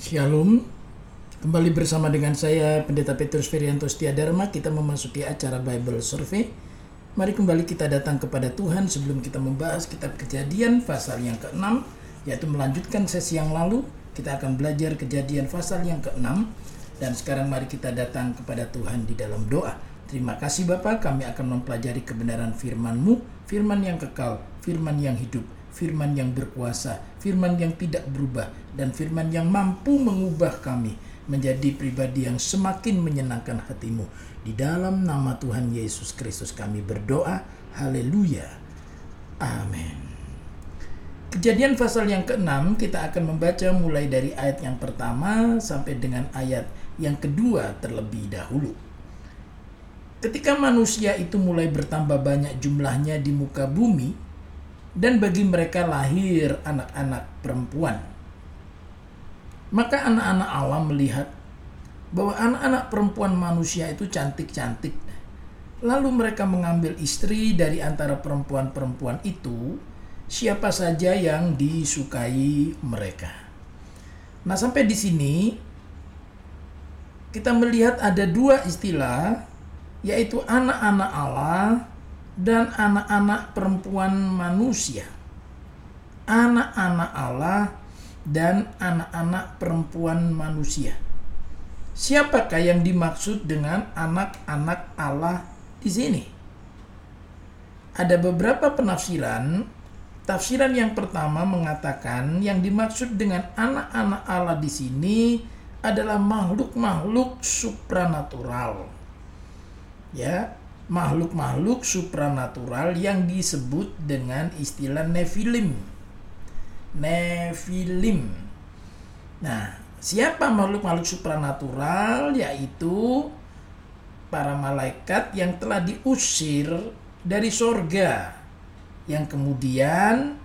Shalom. Kembali bersama dengan saya Pendeta Petrus Ferianto Dharma kita memasuki acara Bible Survey. Mari kembali kita datang kepada Tuhan sebelum kita membahas kitab Kejadian pasal yang ke-6 yaitu melanjutkan sesi yang lalu kita akan belajar Kejadian pasal yang ke-6 dan sekarang mari kita datang kepada Tuhan di dalam doa. Terima kasih Bapak, kami akan mempelajari kebenaran firman-Mu, firman yang kekal, firman yang hidup, firman yang berkuasa, firman yang tidak berubah, dan firman yang mampu mengubah kami menjadi pribadi yang semakin menyenangkan hatimu. Di dalam nama Tuhan Yesus Kristus kami berdoa. Haleluya. Amin. Kejadian pasal yang ke-6 kita akan membaca mulai dari ayat yang pertama sampai dengan ayat yang kedua terlebih dahulu. Ketika manusia itu mulai bertambah banyak jumlahnya di muka bumi, dan bagi mereka lahir anak-anak perempuan, maka anak-anak Allah melihat bahwa anak-anak perempuan manusia itu cantik-cantik. Lalu mereka mengambil istri dari antara perempuan-perempuan itu, siapa saja yang disukai mereka. Nah, sampai di sini kita melihat ada dua istilah, yaitu anak-anak Allah dan anak-anak perempuan manusia. Anak-anak Allah dan anak-anak perempuan manusia. Siapakah yang dimaksud dengan anak-anak Allah di sini? Ada beberapa penafsiran. Tafsiran yang pertama mengatakan yang dimaksud dengan anak-anak Allah di sini adalah makhluk-makhluk supranatural. Ya, makhluk-makhluk supranatural yang disebut dengan istilah Nephilim Nephilim. Nah, siapa makhluk-makhluk supranatural? Yaitu para malaikat yang telah diusir dari sorga yang kemudian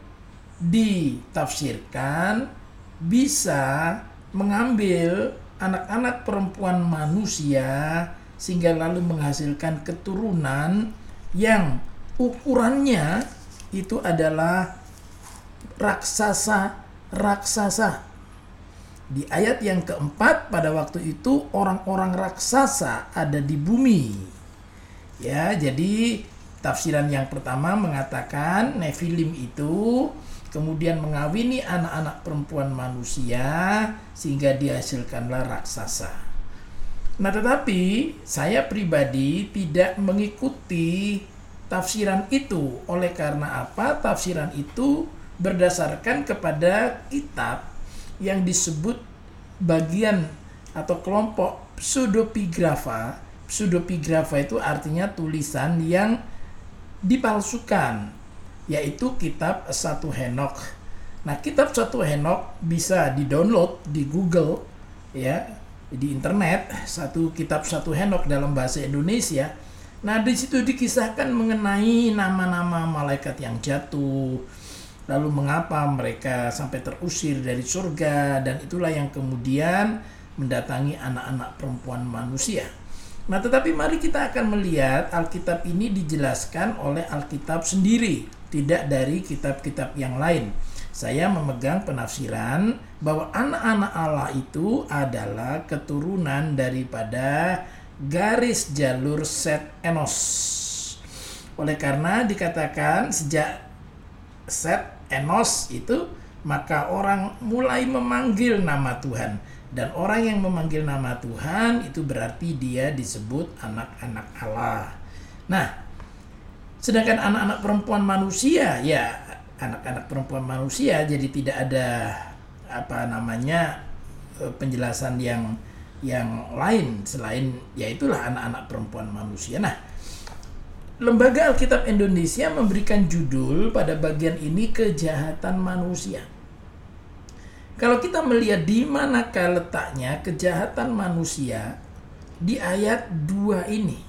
ditafsirkan bisa mengambil anak-anak perempuan manusia sehingga lalu menghasilkan keturunan yang ukurannya itu adalah raksasa raksasa. Di ayat yang keempat pada waktu itu orang-orang raksasa ada di bumi. Ya, jadi tafsiran yang pertama mengatakan Nephilim itu kemudian mengawini anak-anak perempuan manusia sehingga dihasilkanlah raksasa. Nah, tetapi saya pribadi tidak mengikuti tafsiran itu. Oleh karena apa? Tafsiran itu berdasarkan kepada kitab yang disebut bagian atau kelompok pseudopigrafa. Pseudopigrafa itu artinya tulisan yang dipalsukan, yaitu kitab satu Henok. Nah, kitab satu Henok bisa di-download di Google ya, di internet, satu kitab satu Henok dalam bahasa Indonesia. Nah, di situ dikisahkan mengenai nama-nama malaikat yang jatuh, Lalu mengapa mereka sampai terusir dari surga dan itulah yang kemudian mendatangi anak-anak perempuan manusia. Nah, tetapi mari kita akan melihat Alkitab ini dijelaskan oleh Alkitab sendiri, tidak dari kitab-kitab yang lain. Saya memegang penafsiran bahwa anak-anak Allah itu adalah keturunan daripada garis jalur Set Enos. Oleh karena dikatakan sejak Set Enos itu maka orang mulai memanggil nama Tuhan dan orang yang memanggil nama Tuhan itu berarti dia disebut anak-anak Allah. Nah, sedangkan anak-anak perempuan manusia ya anak-anak perempuan manusia jadi tidak ada apa namanya eh, penjelasan yang yang lain selain ya itulah anak-anak perempuan manusia. Nah, Lembaga Alkitab Indonesia memberikan judul pada bagian ini kejahatan manusia. Kalau kita melihat di manakah letaknya kejahatan manusia di ayat 2 ini,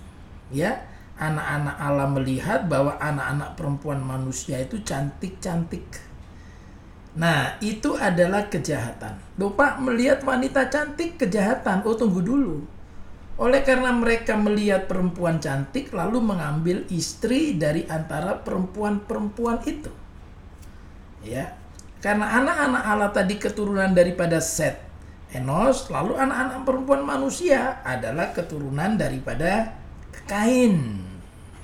ya, anak-anak Allah melihat bahwa anak-anak perempuan manusia itu cantik-cantik. Nah, itu adalah kejahatan. Bapak melihat wanita cantik kejahatan. Oh, tunggu dulu oleh karena mereka melihat perempuan cantik lalu mengambil istri dari antara perempuan-perempuan itu. Ya. Karena anak-anak Allah tadi keturunan daripada Set Enos, lalu anak-anak perempuan manusia adalah keturunan daripada Kain.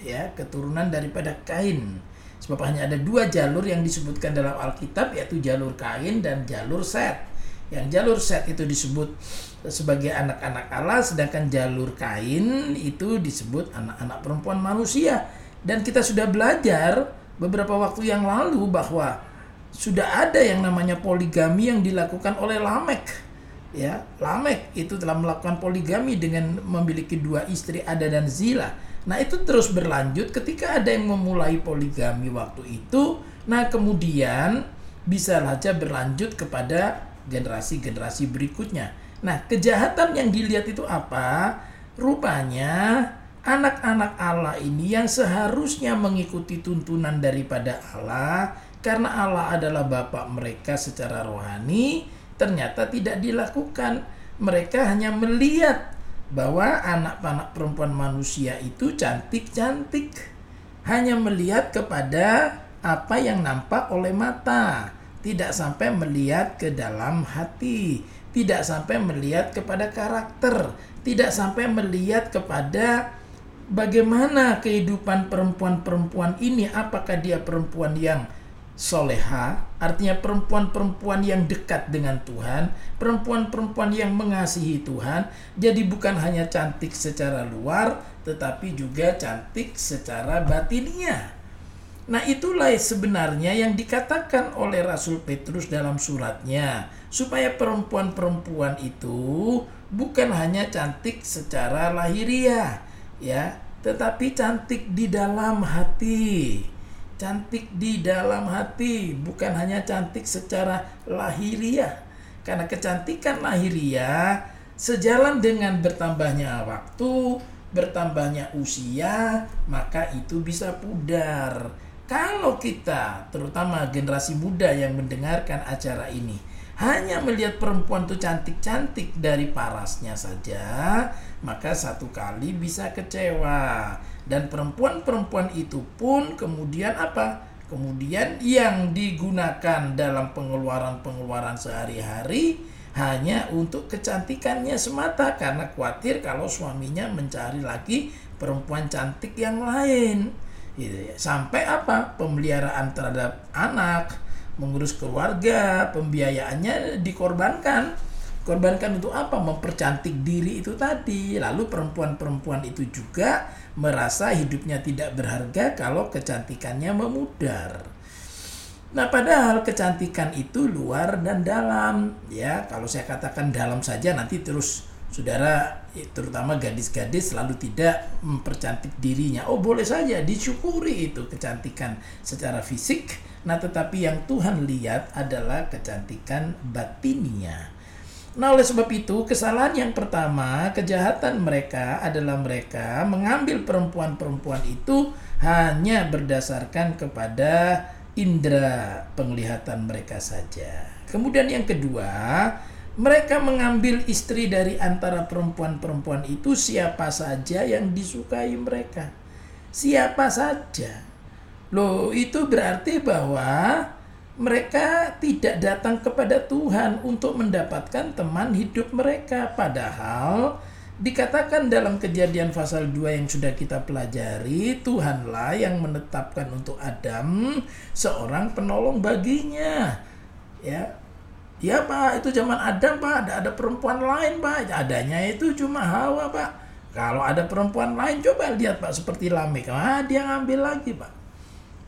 Ya, keturunan daripada Kain. Sebab hanya ada dua jalur yang disebutkan dalam Alkitab yaitu jalur Kain dan jalur Set. Yang jalur Set itu disebut sebagai anak-anak Allah sedangkan jalur Kain itu disebut anak-anak perempuan manusia. Dan kita sudah belajar beberapa waktu yang lalu bahwa sudah ada yang namanya poligami yang dilakukan oleh Lamek. Ya, Lamek itu telah melakukan poligami dengan memiliki dua istri Ada dan Zila Nah itu terus berlanjut ketika ada yang memulai poligami waktu itu, nah kemudian bisa saja berlanjut kepada generasi-generasi berikutnya. Nah kejahatan yang dilihat itu apa? Rupanya anak-anak Allah ini yang seharusnya mengikuti tuntunan daripada Allah karena Allah adalah Bapak mereka secara rohani ternyata tidak dilakukan. Mereka hanya melihat bahwa anak-anak perempuan manusia itu cantik-cantik. Hanya melihat kepada apa yang nampak oleh mata. Tidak sampai melihat ke dalam hati. Tidak sampai melihat kepada karakter. Tidak sampai melihat kepada bagaimana kehidupan perempuan-perempuan ini. Apakah dia perempuan yang soleha, artinya perempuan-perempuan yang dekat dengan Tuhan, perempuan-perempuan yang mengasihi Tuhan, jadi bukan hanya cantik secara luar, tetapi juga cantik secara batinnya. Nah itulah sebenarnya yang dikatakan oleh Rasul Petrus dalam suratnya, supaya perempuan-perempuan itu bukan hanya cantik secara lahiriah, ya, tetapi cantik di dalam hati cantik di dalam hati, bukan hanya cantik secara lahiriah. Karena kecantikan lahiriah sejalan dengan bertambahnya waktu, bertambahnya usia, maka itu bisa pudar. Kalau kita, terutama generasi muda yang mendengarkan acara ini, hanya melihat perempuan itu cantik-cantik dari parasnya saja, maka satu kali bisa kecewa dan perempuan-perempuan itu pun kemudian apa? Kemudian yang digunakan dalam pengeluaran-pengeluaran sehari-hari hanya untuk kecantikannya semata karena khawatir kalau suaminya mencari lagi perempuan cantik yang lain. Gitu ya. Sampai apa? Pemeliharaan terhadap anak, mengurus keluarga, pembiayaannya dikorbankan korbankan untuk apa? Mempercantik diri itu tadi. Lalu perempuan-perempuan itu juga merasa hidupnya tidak berharga kalau kecantikannya memudar. Nah, padahal kecantikan itu luar dan dalam, ya. Kalau saya katakan dalam saja nanti terus saudara terutama gadis-gadis selalu tidak mempercantik dirinya. Oh, boleh saja disyukuri itu kecantikan secara fisik. Nah, tetapi yang Tuhan lihat adalah kecantikan batinnya. Nah, oleh sebab itu, kesalahan yang pertama, kejahatan mereka adalah mereka mengambil perempuan-perempuan itu hanya berdasarkan kepada indera penglihatan mereka saja. Kemudian yang kedua, mereka mengambil istri dari antara perempuan-perempuan itu siapa saja yang disukai mereka. Siapa saja. Loh, itu berarti bahwa mereka tidak datang kepada Tuhan untuk mendapatkan teman hidup mereka. Padahal dikatakan dalam kejadian pasal 2 yang sudah kita pelajari Tuhanlah yang menetapkan untuk Adam seorang penolong baginya. Ya ya Pak itu zaman Adam Pak. Ada ada perempuan lain Pak. Adanya itu cuma Hawa Pak. Kalau ada perempuan lain coba lihat Pak seperti Lamek ah dia ngambil lagi Pak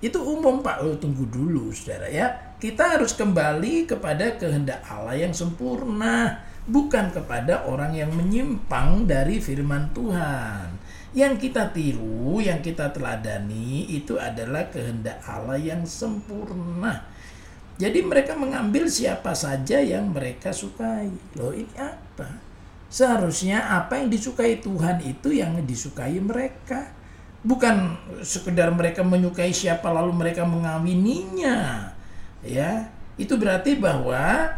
itu umum Pak, oh, tunggu dulu saudara ya. Kita harus kembali kepada kehendak Allah yang sempurna, bukan kepada orang yang menyimpang dari firman Tuhan. Yang kita tiru, yang kita teladani itu adalah kehendak Allah yang sempurna. Jadi mereka mengambil siapa saja yang mereka sukai. Loh ini apa? Seharusnya apa yang disukai Tuhan itu yang disukai mereka bukan sekedar mereka menyukai siapa lalu mereka mengawininya ya. Itu berarti bahwa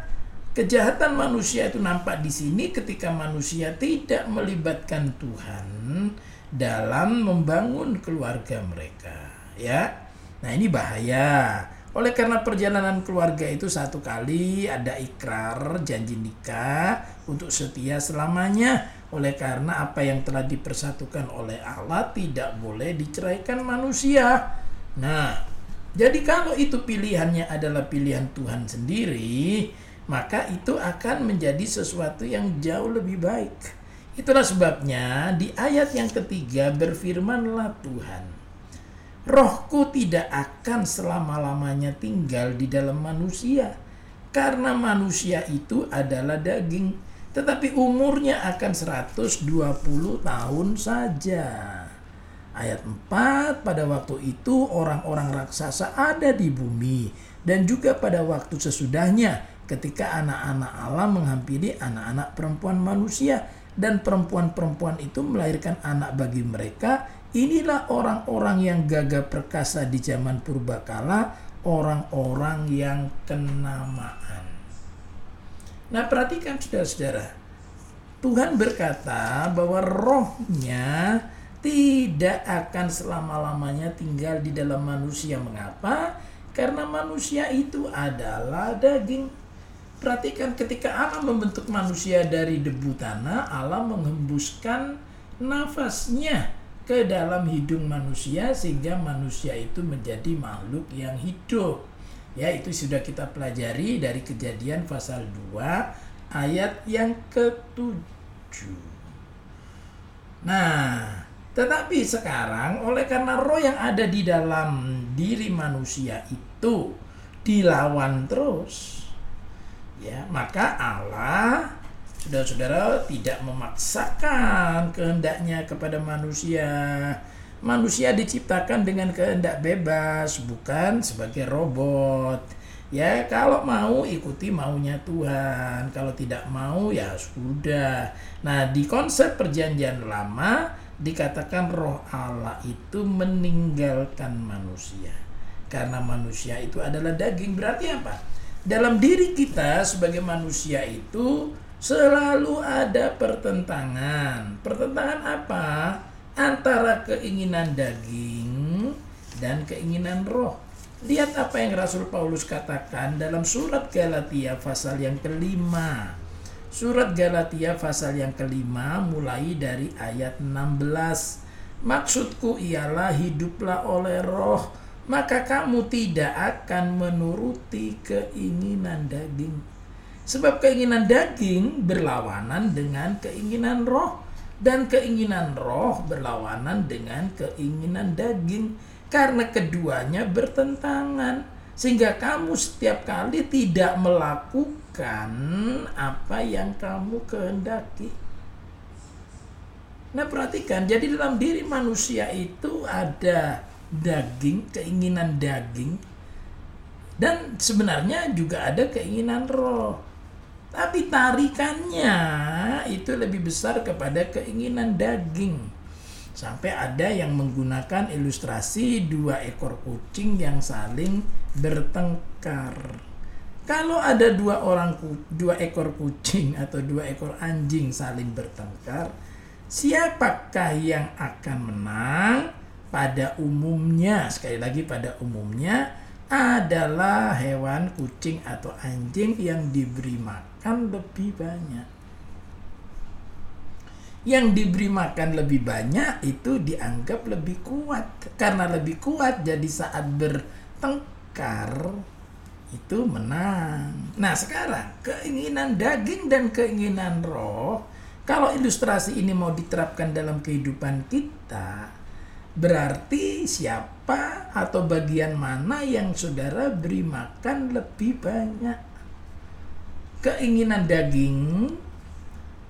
kejahatan manusia itu nampak di sini ketika manusia tidak melibatkan Tuhan dalam membangun keluarga mereka ya. Nah ini bahaya. Oleh karena perjalanan keluarga itu satu kali ada ikrar janji nikah untuk setia selamanya. Oleh karena apa yang telah dipersatukan oleh Allah tidak boleh diceraikan manusia. Nah, jadi kalau itu pilihannya adalah pilihan Tuhan sendiri, maka itu akan menjadi sesuatu yang jauh lebih baik. Itulah sebabnya di ayat yang ketiga berfirmanlah Tuhan. Rohku tidak akan selama-lamanya tinggal di dalam manusia, karena manusia itu adalah daging, tetapi umurnya akan 120 tahun saja. Ayat 4, pada waktu itu orang-orang raksasa ada di bumi, dan juga pada waktu sesudahnya ketika anak-anak Allah menghampiri anak-anak perempuan manusia, dan perempuan-perempuan itu melahirkan anak bagi mereka Inilah orang-orang yang gagah perkasa di zaman purbakala, orang-orang yang kenamaan. Nah, perhatikan saudara-saudara. Tuhan berkata bahwa rohnya tidak akan selama-lamanya tinggal di dalam manusia. Mengapa? Karena manusia itu adalah daging. Perhatikan ketika Allah membentuk manusia dari debu tanah, Allah menghembuskan nafasnya ke dalam hidung manusia sehingga manusia itu menjadi makhluk yang hidup. Ya, itu sudah kita pelajari dari Kejadian pasal 2 ayat yang ke-7. Nah, tetapi sekarang oleh karena roh yang ada di dalam diri manusia itu dilawan terus ya, maka Allah Saudara-saudara tidak memaksakan kehendaknya kepada manusia. Manusia diciptakan dengan kehendak bebas, bukan sebagai robot. Ya, kalau mau ikuti maunya Tuhan, kalau tidak mau ya sudah. Nah, di konsep perjanjian lama dikatakan roh Allah itu meninggalkan manusia. Karena manusia itu adalah daging, berarti apa? Dalam diri kita sebagai manusia itu selalu ada pertentangan. Pertentangan apa? Antara keinginan daging dan keinginan roh. Lihat apa yang Rasul Paulus katakan dalam surat Galatia pasal yang kelima. Surat Galatia pasal yang kelima mulai dari ayat 16. Maksudku ialah hiduplah oleh roh, maka kamu tidak akan menuruti keinginan daging Sebab keinginan daging berlawanan dengan keinginan roh dan keinginan roh berlawanan dengan keinginan daging karena keduanya bertentangan sehingga kamu setiap kali tidak melakukan apa yang kamu kehendaki. Nah, perhatikan, jadi dalam diri manusia itu ada daging, keinginan daging dan sebenarnya juga ada keinginan roh. Tapi tarikannya itu lebih besar kepada keinginan daging. Sampai ada yang menggunakan ilustrasi dua ekor kucing yang saling bertengkar. Kalau ada dua orang dua ekor kucing atau dua ekor anjing saling bertengkar, siapakah yang akan menang? Pada umumnya, sekali lagi pada umumnya adalah hewan kucing atau anjing yang diberi makan lebih banyak. Yang diberi makan lebih banyak itu dianggap lebih kuat. Karena lebih kuat jadi saat bertengkar itu menang. Nah sekarang keinginan daging dan keinginan roh kalau ilustrasi ini mau diterapkan dalam kehidupan kita berarti siapa atau bagian mana yang saudara beri makan lebih banyak? Keinginan daging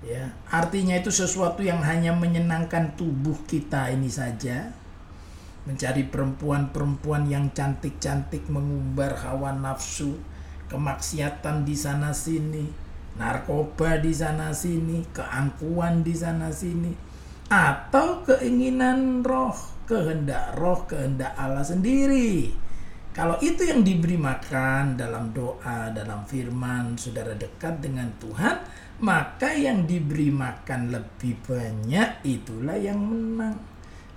ya artinya itu sesuatu yang hanya menyenangkan tubuh kita ini saja. Mencari perempuan-perempuan yang cantik-cantik mengumbar hawa nafsu kemaksiatan di sana sini narkoba di sana sini keangkuhan di sana sini atau keinginan roh kehendak roh kehendak Allah sendiri kalau itu yang diberi makan dalam doa, dalam firman, saudara dekat dengan Tuhan, maka yang diberi makan lebih banyak itulah yang menang.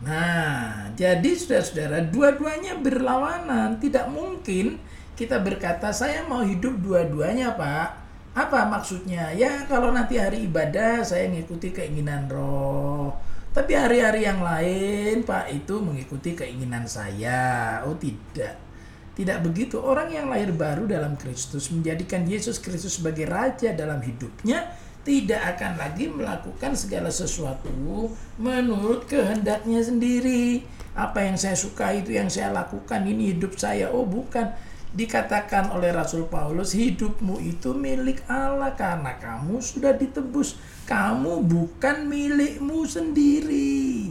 Nah, jadi saudara-saudara, dua-duanya berlawanan. Tidak mungkin kita berkata saya mau hidup dua-duanya pak apa maksudnya? Ya kalau nanti hari ibadah saya mengikuti keinginan roh. Tapi hari-hari yang lain pak itu mengikuti keinginan saya. Oh tidak. Tidak begitu. Orang yang lahir baru dalam Kristus menjadikan Yesus Kristus sebagai raja dalam hidupnya tidak akan lagi melakukan segala sesuatu menurut kehendaknya sendiri. Apa yang saya suka itu yang saya lakukan ini hidup saya. Oh bukan dikatakan oleh Rasul Paulus hidupmu itu milik Allah karena kamu sudah ditebus. Kamu bukan milikmu sendiri.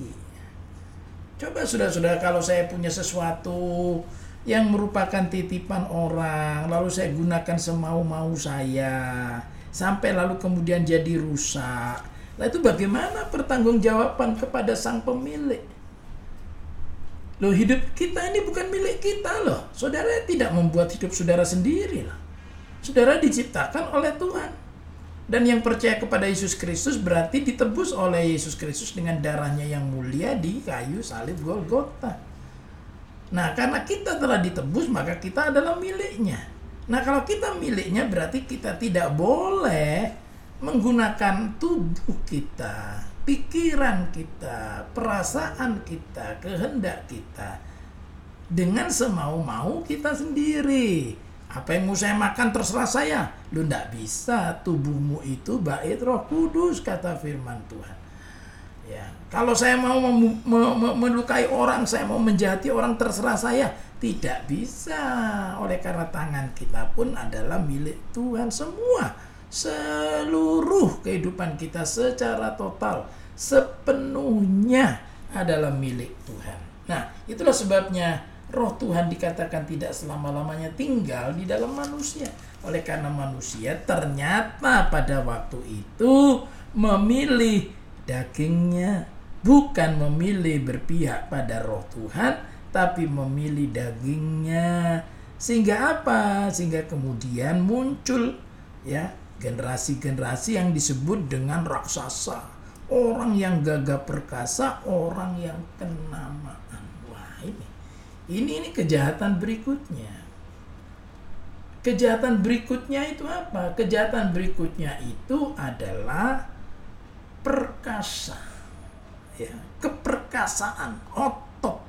Coba sudah-sudah kalau saya punya sesuatu yang merupakan titipan orang lalu saya gunakan semau-mau saya sampai lalu kemudian jadi rusak nah itu bagaimana pertanggungjawaban kepada sang pemilik Loh hidup kita ini bukan milik kita loh. Saudara tidak membuat hidup saudara sendiri loh. Saudara diciptakan oleh Tuhan. Dan yang percaya kepada Yesus Kristus berarti ditebus oleh Yesus Kristus dengan darahnya yang mulia di kayu salib Golgota. Nah, karena kita telah ditebus, maka kita adalah miliknya. Nah, kalau kita miliknya berarti kita tidak boleh menggunakan tubuh kita pikiran kita, perasaan kita, kehendak kita dengan semau-mau kita sendiri. Apa yang mau saya makan terserah saya. Lu ndak bisa, tubuhmu itu bait Roh Kudus kata firman Tuhan. Ya, kalau saya mau melukai orang, saya mau menjahati orang terserah saya. Tidak bisa. Oleh karena tangan kita pun adalah milik Tuhan semua seluruh kehidupan kita secara total sepenuhnya adalah milik Tuhan. Nah, itulah sebabnya roh Tuhan dikatakan tidak selama-lamanya tinggal di dalam manusia. Oleh karena manusia ternyata pada waktu itu memilih dagingnya, bukan memilih berpihak pada roh Tuhan, tapi memilih dagingnya. Sehingga apa? Sehingga kemudian muncul ya generasi-generasi yang disebut dengan raksasa orang yang gagah perkasa, orang yang kenamaan. Wah ini, ini ini kejahatan berikutnya. Kejahatan berikutnya itu apa? Kejahatan berikutnya itu adalah perkasa, ya, keperkasaan, otot.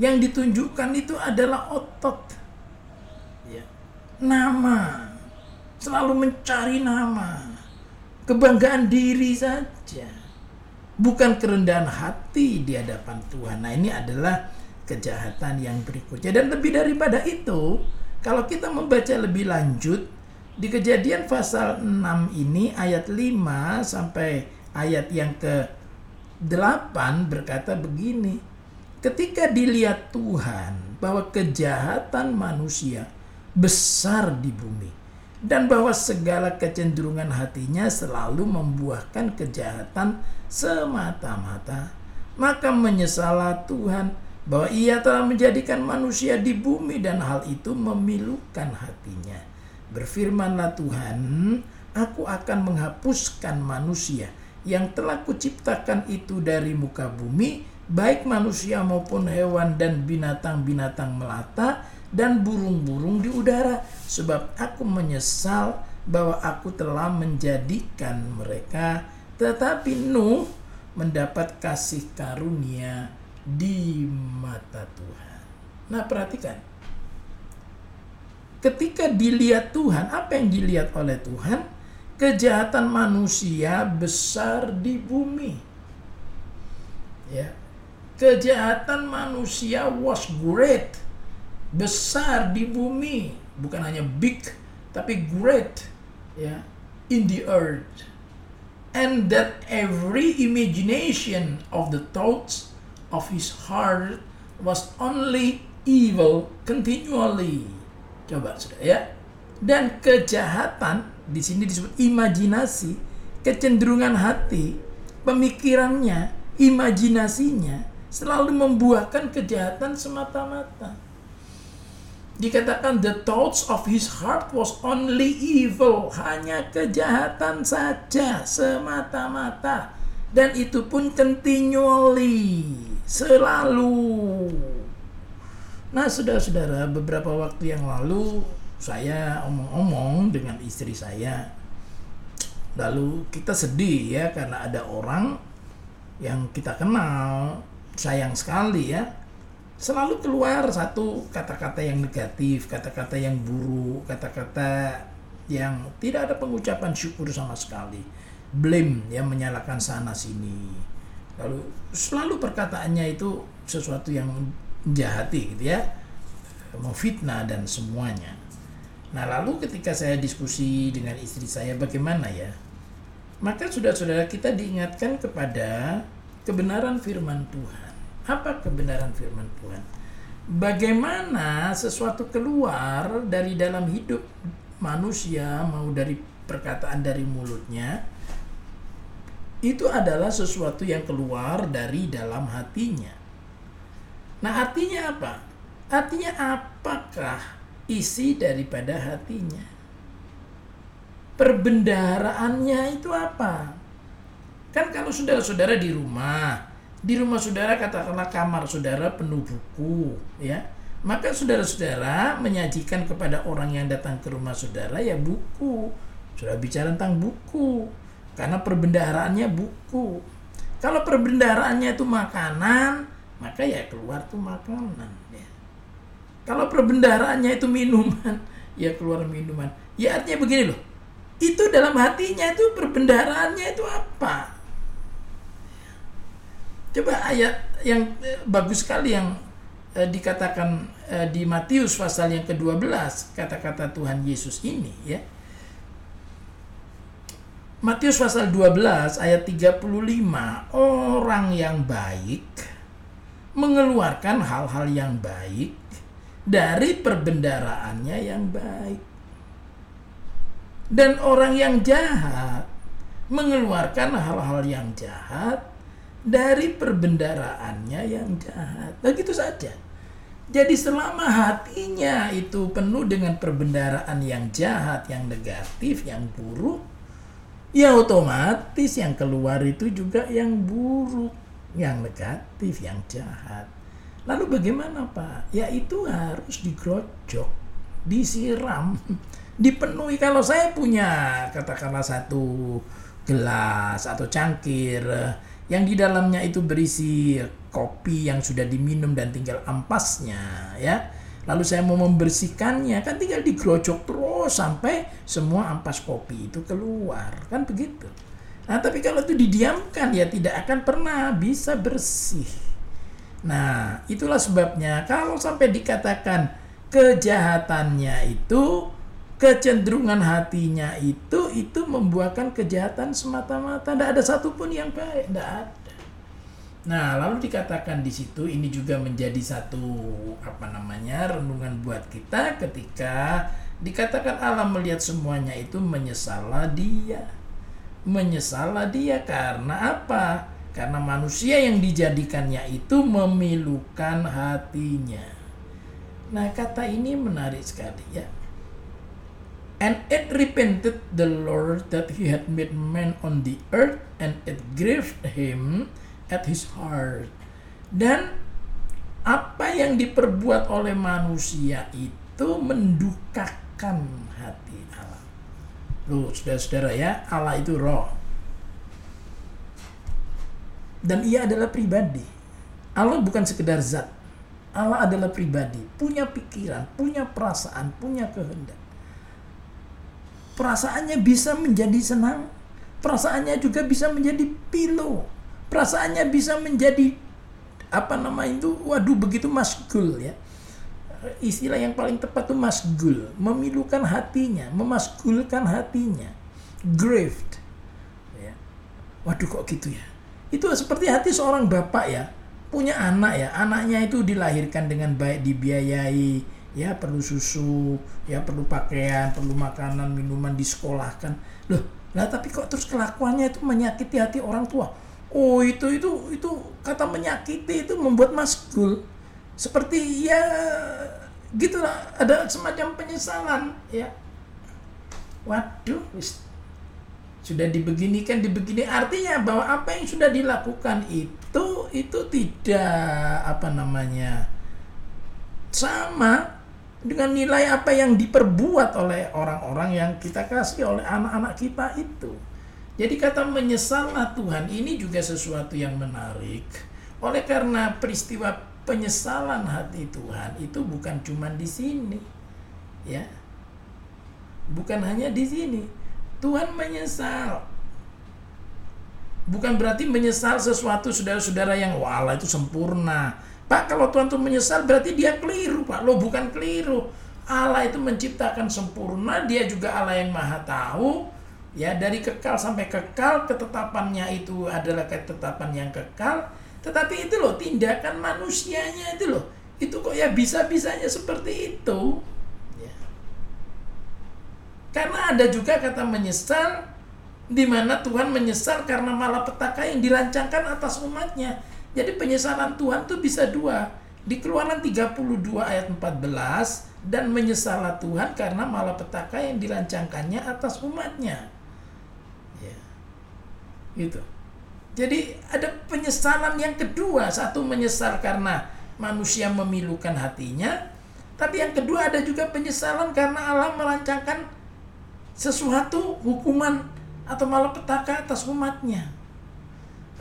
Yang ditunjukkan itu adalah otot, ya, nama, selalu mencari nama kebanggaan diri saja. Bukan kerendahan hati di hadapan Tuhan. Nah ini adalah kejahatan yang berikutnya. Dan lebih daripada itu kalau kita membaca lebih lanjut di kejadian pasal 6 ini ayat 5 sampai ayat yang ke 8 berkata begini ketika dilihat Tuhan bahwa kejahatan manusia besar di bumi dan bahwa segala kecenderungan hatinya selalu membuahkan kejahatan semata-mata. Maka menyesalah Tuhan bahwa ia telah menjadikan manusia di bumi dan hal itu memilukan hatinya. Berfirmanlah Tuhan, aku akan menghapuskan manusia yang telah kuciptakan itu dari muka bumi, baik manusia maupun hewan dan binatang-binatang melata, dan burung-burung di udara sebab aku menyesal bahwa aku telah menjadikan mereka tetapi Nuh mendapat kasih karunia di mata Tuhan. Nah, perhatikan. Ketika dilihat Tuhan, apa yang dilihat oleh Tuhan? Kejahatan manusia besar di bumi. Ya. Kejahatan manusia was great besar di bumi, bukan hanya big tapi great ya in the earth. And that every imagination of the thoughts of his heart was only evil continually. Coba sudah ya. Dan kejahatan di sini disebut imajinasi, kecenderungan hati, pemikirannya, imajinasinya selalu membuahkan kejahatan semata-mata dikatakan the thoughts of his heart was only evil, hanya kejahatan saja semata-mata. Dan itu pun continually, selalu. Nah, saudara-saudara, beberapa waktu yang lalu saya omong-omong dengan istri saya. Lalu kita sedih ya karena ada orang yang kita kenal sayang sekali ya selalu keluar satu kata-kata yang negatif, kata-kata yang buruk, kata-kata yang tidak ada pengucapan syukur sama sekali. Blame yang menyalahkan sana sini. Lalu selalu perkataannya itu sesuatu yang menjahati gitu ya. Mau fitnah dan semuanya. Nah, lalu ketika saya diskusi dengan istri saya bagaimana ya? Maka saudara-saudara kita diingatkan kepada kebenaran firman Tuhan. Apa kebenaran firman Tuhan? Bagaimana sesuatu keluar dari dalam hidup manusia mau dari perkataan dari mulutnya itu adalah sesuatu yang keluar dari dalam hatinya. Nah, artinya apa? Artinya apakah isi daripada hatinya? Perbendaharaannya itu apa? Kan kalau saudara-saudara di rumah, di rumah saudara katakanlah kamar saudara penuh buku ya. Maka saudara-saudara menyajikan kepada orang yang datang ke rumah saudara ya buku. Sudah bicara tentang buku karena perbendaharaannya buku. Kalau perbendaharaannya itu makanan maka ya keluar tuh makanan ya. Kalau perbendaharaannya itu minuman ya keluar minuman. Ya artinya begini loh itu dalam hatinya itu perbendaharaannya itu apa Coba ayat yang eh, bagus sekali yang eh, dikatakan eh, di Matius pasal yang ke-12 kata-kata Tuhan Yesus ini ya. Matius pasal 12 ayat 35 orang yang baik mengeluarkan hal-hal yang baik dari perbendaraannya yang baik. Dan orang yang jahat mengeluarkan hal-hal yang jahat dari perbendaraannya yang jahat. Begitu saja. Jadi selama hatinya itu penuh dengan perbendaraan yang jahat, yang negatif, yang buruk, ya otomatis yang keluar itu juga yang buruk, yang negatif, yang jahat. Lalu bagaimana Pak? Ya itu harus digrojok, disiram, dipenuhi. Kalau saya punya katakanlah satu gelas atau cangkir, yang di dalamnya itu berisi kopi yang sudah diminum dan tinggal ampasnya ya. Lalu saya mau membersihkannya kan tinggal digerocok terus sampai semua ampas kopi itu keluar kan begitu. Nah tapi kalau itu didiamkan ya tidak akan pernah bisa bersih. Nah itulah sebabnya kalau sampai dikatakan kejahatannya itu kecenderungan hatinya itu itu membuahkan kejahatan semata-mata. Tidak ada satupun yang baik tidak ada. Nah lalu dikatakan di situ ini juga menjadi satu apa namanya renungan buat kita ketika dikatakan Allah melihat semuanya itu menyesalah dia. Menyesalah dia karena apa? Karena manusia yang dijadikannya itu memilukan hatinya. Nah kata ini menarik sekali ya And it repented the Lord that he had made man on the earth, and it grieved him at his heart. Dan apa yang diperbuat oleh manusia itu mendukakan hati Allah. Loh, saudara-saudara ya, Allah itu roh. Dan ia adalah pribadi. Allah bukan sekedar zat. Allah adalah pribadi, punya pikiran, punya perasaan, punya kehendak perasaannya bisa menjadi senang, perasaannya juga bisa menjadi pilu, perasaannya bisa menjadi apa nama itu, waduh begitu masgul ya. Istilah yang paling tepat itu masgul, memilukan hatinya, memasgulkan hatinya, grieved. Ya. Waduh kok gitu ya. Itu seperti hati seorang bapak ya, punya anak ya, anaknya itu dilahirkan dengan baik dibiayai, ya perlu susu ya perlu pakaian perlu makanan minuman disekolahkan. Loh lah tapi kok terus kelakuannya itu menyakiti hati orang tua? Oh itu itu itu kata menyakiti itu membuat masgul seperti ya gitulah ada semacam penyesalan ya. Waduh sudah dibeginikan dibegini artinya bahwa apa yang sudah dilakukan itu itu tidak apa namanya sama dengan nilai apa yang diperbuat oleh orang-orang yang kita kasih oleh anak-anak kita itu. Jadi kata menyesallah Tuhan ini juga sesuatu yang menarik. Oleh karena peristiwa penyesalan hati Tuhan itu bukan cuma di sini. Ya. Bukan hanya di sini. Tuhan menyesal. Bukan berarti menyesal sesuatu saudara-saudara yang wala itu sempurna Pak, kalau Tuhan itu menyesal berarti dia keliru, Pak. Lo bukan keliru. Allah itu menciptakan sempurna, dia juga Allah yang maha tahu. Ya, dari kekal sampai kekal, ketetapannya itu adalah ketetapan yang kekal. Tetapi itu loh, tindakan manusianya itu loh. Itu kok ya bisa-bisanya seperti itu. Ya. Karena ada juga kata menyesal, di mana Tuhan menyesal karena malapetaka yang dirancangkan atas umatnya jadi penyesalan Tuhan tuh bisa dua. Di keluaran 32 ayat 14 dan menyesalah Tuhan karena malapetaka yang dirancangkannya atas umatnya. Ya. Gitu. Jadi ada penyesalan yang kedua. Satu menyesal karena manusia memilukan hatinya. Tapi yang kedua ada juga penyesalan karena Allah merancangkan sesuatu hukuman atau malapetaka atas umatnya.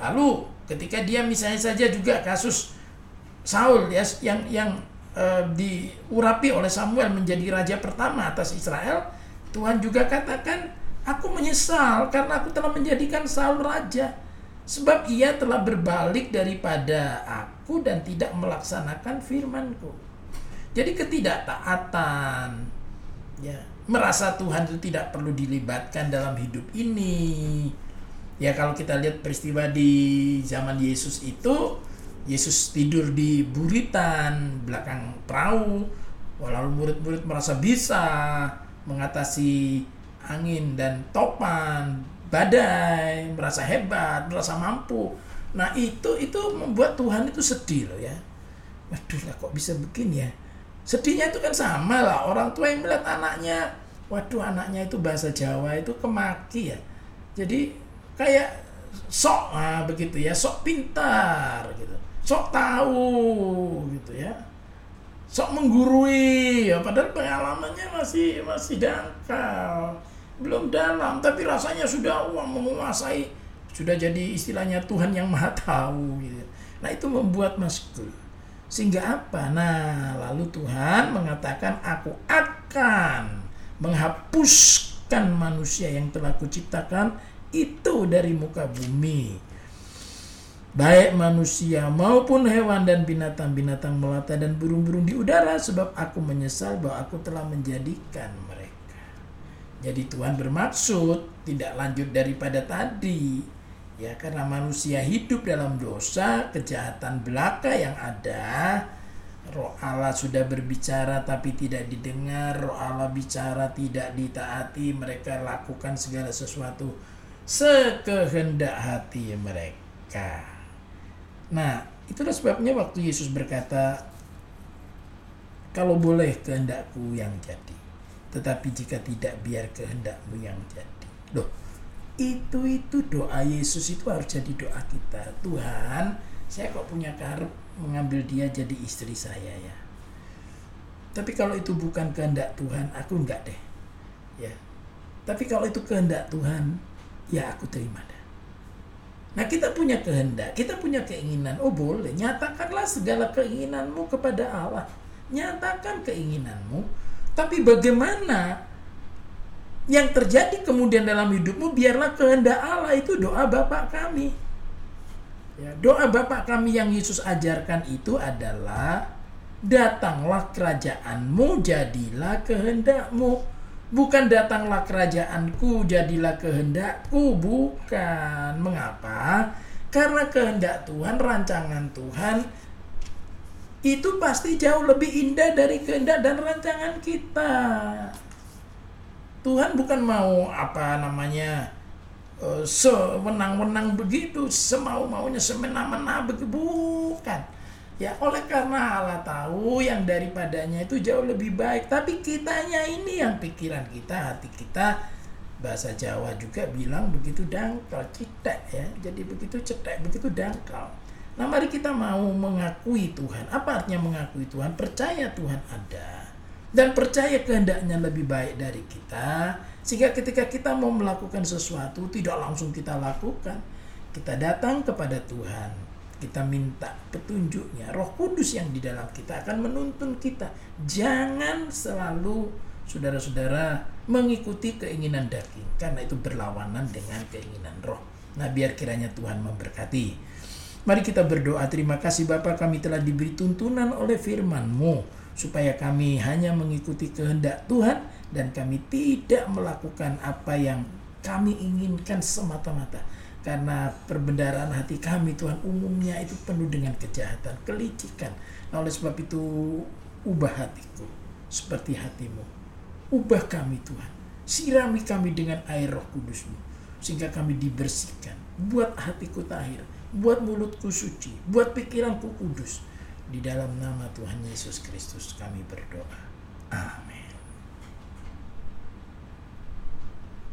Lalu ketika dia misalnya saja juga kasus Saul ya yang yang e, diurapi oleh Samuel menjadi raja pertama atas Israel, Tuhan juga katakan, "Aku menyesal karena aku telah menjadikan Saul raja, sebab ia telah berbalik daripada aku dan tidak melaksanakan firmanku." Jadi ketidaktaatan ya, merasa Tuhan itu tidak perlu dilibatkan dalam hidup ini Ya kalau kita lihat peristiwa di zaman Yesus itu Yesus tidur di buritan belakang perahu Walau murid-murid merasa bisa mengatasi angin dan topan, badai, merasa hebat, merasa mampu. Nah itu itu membuat Tuhan itu sedih loh ya. Waduh lah kok bisa begini ya. Sedihnya itu kan sama lah orang tua yang melihat anaknya. Waduh anaknya itu bahasa Jawa itu kemaki ya. Jadi kayak sok ah, begitu ya sok pintar gitu. Sok tahu gitu ya. Sok menggurui ya padahal pengalamannya masih masih dangkal belum dalam. Tapi rasanya sudah uang menguasai sudah jadi istilahnya Tuhan yang maha tahu gitu nah itu membuat maskul sehingga apa? Nah lalu Tuhan mengatakan aku akan menghapuskan manusia yang telah kuciptakan itu dari muka bumi. Baik manusia maupun hewan dan binatang-binatang melata dan burung-burung di udara sebab aku menyesal bahwa aku telah menjadikan mereka. Jadi Tuhan bermaksud tidak lanjut daripada tadi. Ya karena manusia hidup dalam dosa, kejahatan belaka yang ada, Roh Allah sudah berbicara tapi tidak didengar, Roh Allah bicara tidak ditaati, mereka lakukan segala sesuatu sekehendak hati mereka. Nah, itulah sebabnya waktu Yesus berkata, kalau boleh kehendakku yang jadi, tetapi jika tidak biar kehendakmu yang jadi. Loh, itu itu doa Yesus itu harus jadi doa kita. Tuhan, saya kok punya karep mengambil dia jadi istri saya ya. Tapi kalau itu bukan kehendak Tuhan, aku enggak deh. Ya. Tapi kalau itu kehendak Tuhan, ya aku terima dah. Nah kita punya kehendak, kita punya keinginan. Oh boleh, nyatakanlah segala keinginanmu kepada Allah. Nyatakan keinginanmu. Tapi bagaimana yang terjadi kemudian dalam hidupmu biarlah kehendak Allah itu doa Bapak kami. Ya, doa Bapak kami yang Yesus ajarkan itu adalah datanglah kerajaanmu jadilah kehendakmu Bukan datanglah kerajaanku, jadilah kehendakku. Bukan. Mengapa? Karena kehendak Tuhan, rancangan Tuhan itu pasti jauh lebih indah dari kehendak dan rancangan kita. Tuhan bukan mau apa namanya uh, sewenang-wenang begitu, semau-maunya, semena-mena begitu, bukan Ya oleh karena Allah tahu yang daripadanya itu jauh lebih baik. Tapi kitanya ini yang pikiran kita, hati kita bahasa Jawa juga bilang begitu dangkal, cetek ya. Jadi begitu cetek, begitu dangkal. Nah, mari kita mau mengakui Tuhan. Apa artinya mengakui Tuhan? Percaya Tuhan ada dan percaya kehendaknya lebih baik dari kita sehingga ketika kita mau melakukan sesuatu tidak langsung kita lakukan. Kita datang kepada Tuhan. Kita minta petunjuknya. Roh Kudus yang di dalam kita akan menuntun kita. Jangan selalu saudara-saudara mengikuti keinginan daging karena itu berlawanan dengan keinginan roh. Nah, biar kiranya Tuhan memberkati. Mari kita berdoa. Terima kasih Bapa kami telah diberi tuntunan oleh firman-Mu supaya kami hanya mengikuti kehendak Tuhan dan kami tidak melakukan apa yang kami inginkan semata-mata karena perbendaraan hati kami Tuhan umumnya itu penuh dengan kejahatan, kelicikan. Nah, oleh sebab itu ubah hatiku seperti hatimu. Ubah kami Tuhan. Sirami kami dengan air roh kudusmu. Sehingga kami dibersihkan. Buat hatiku tahir. Buat mulutku suci. Buat pikiranku kudus. Di dalam nama Tuhan Yesus Kristus kami berdoa. Amin.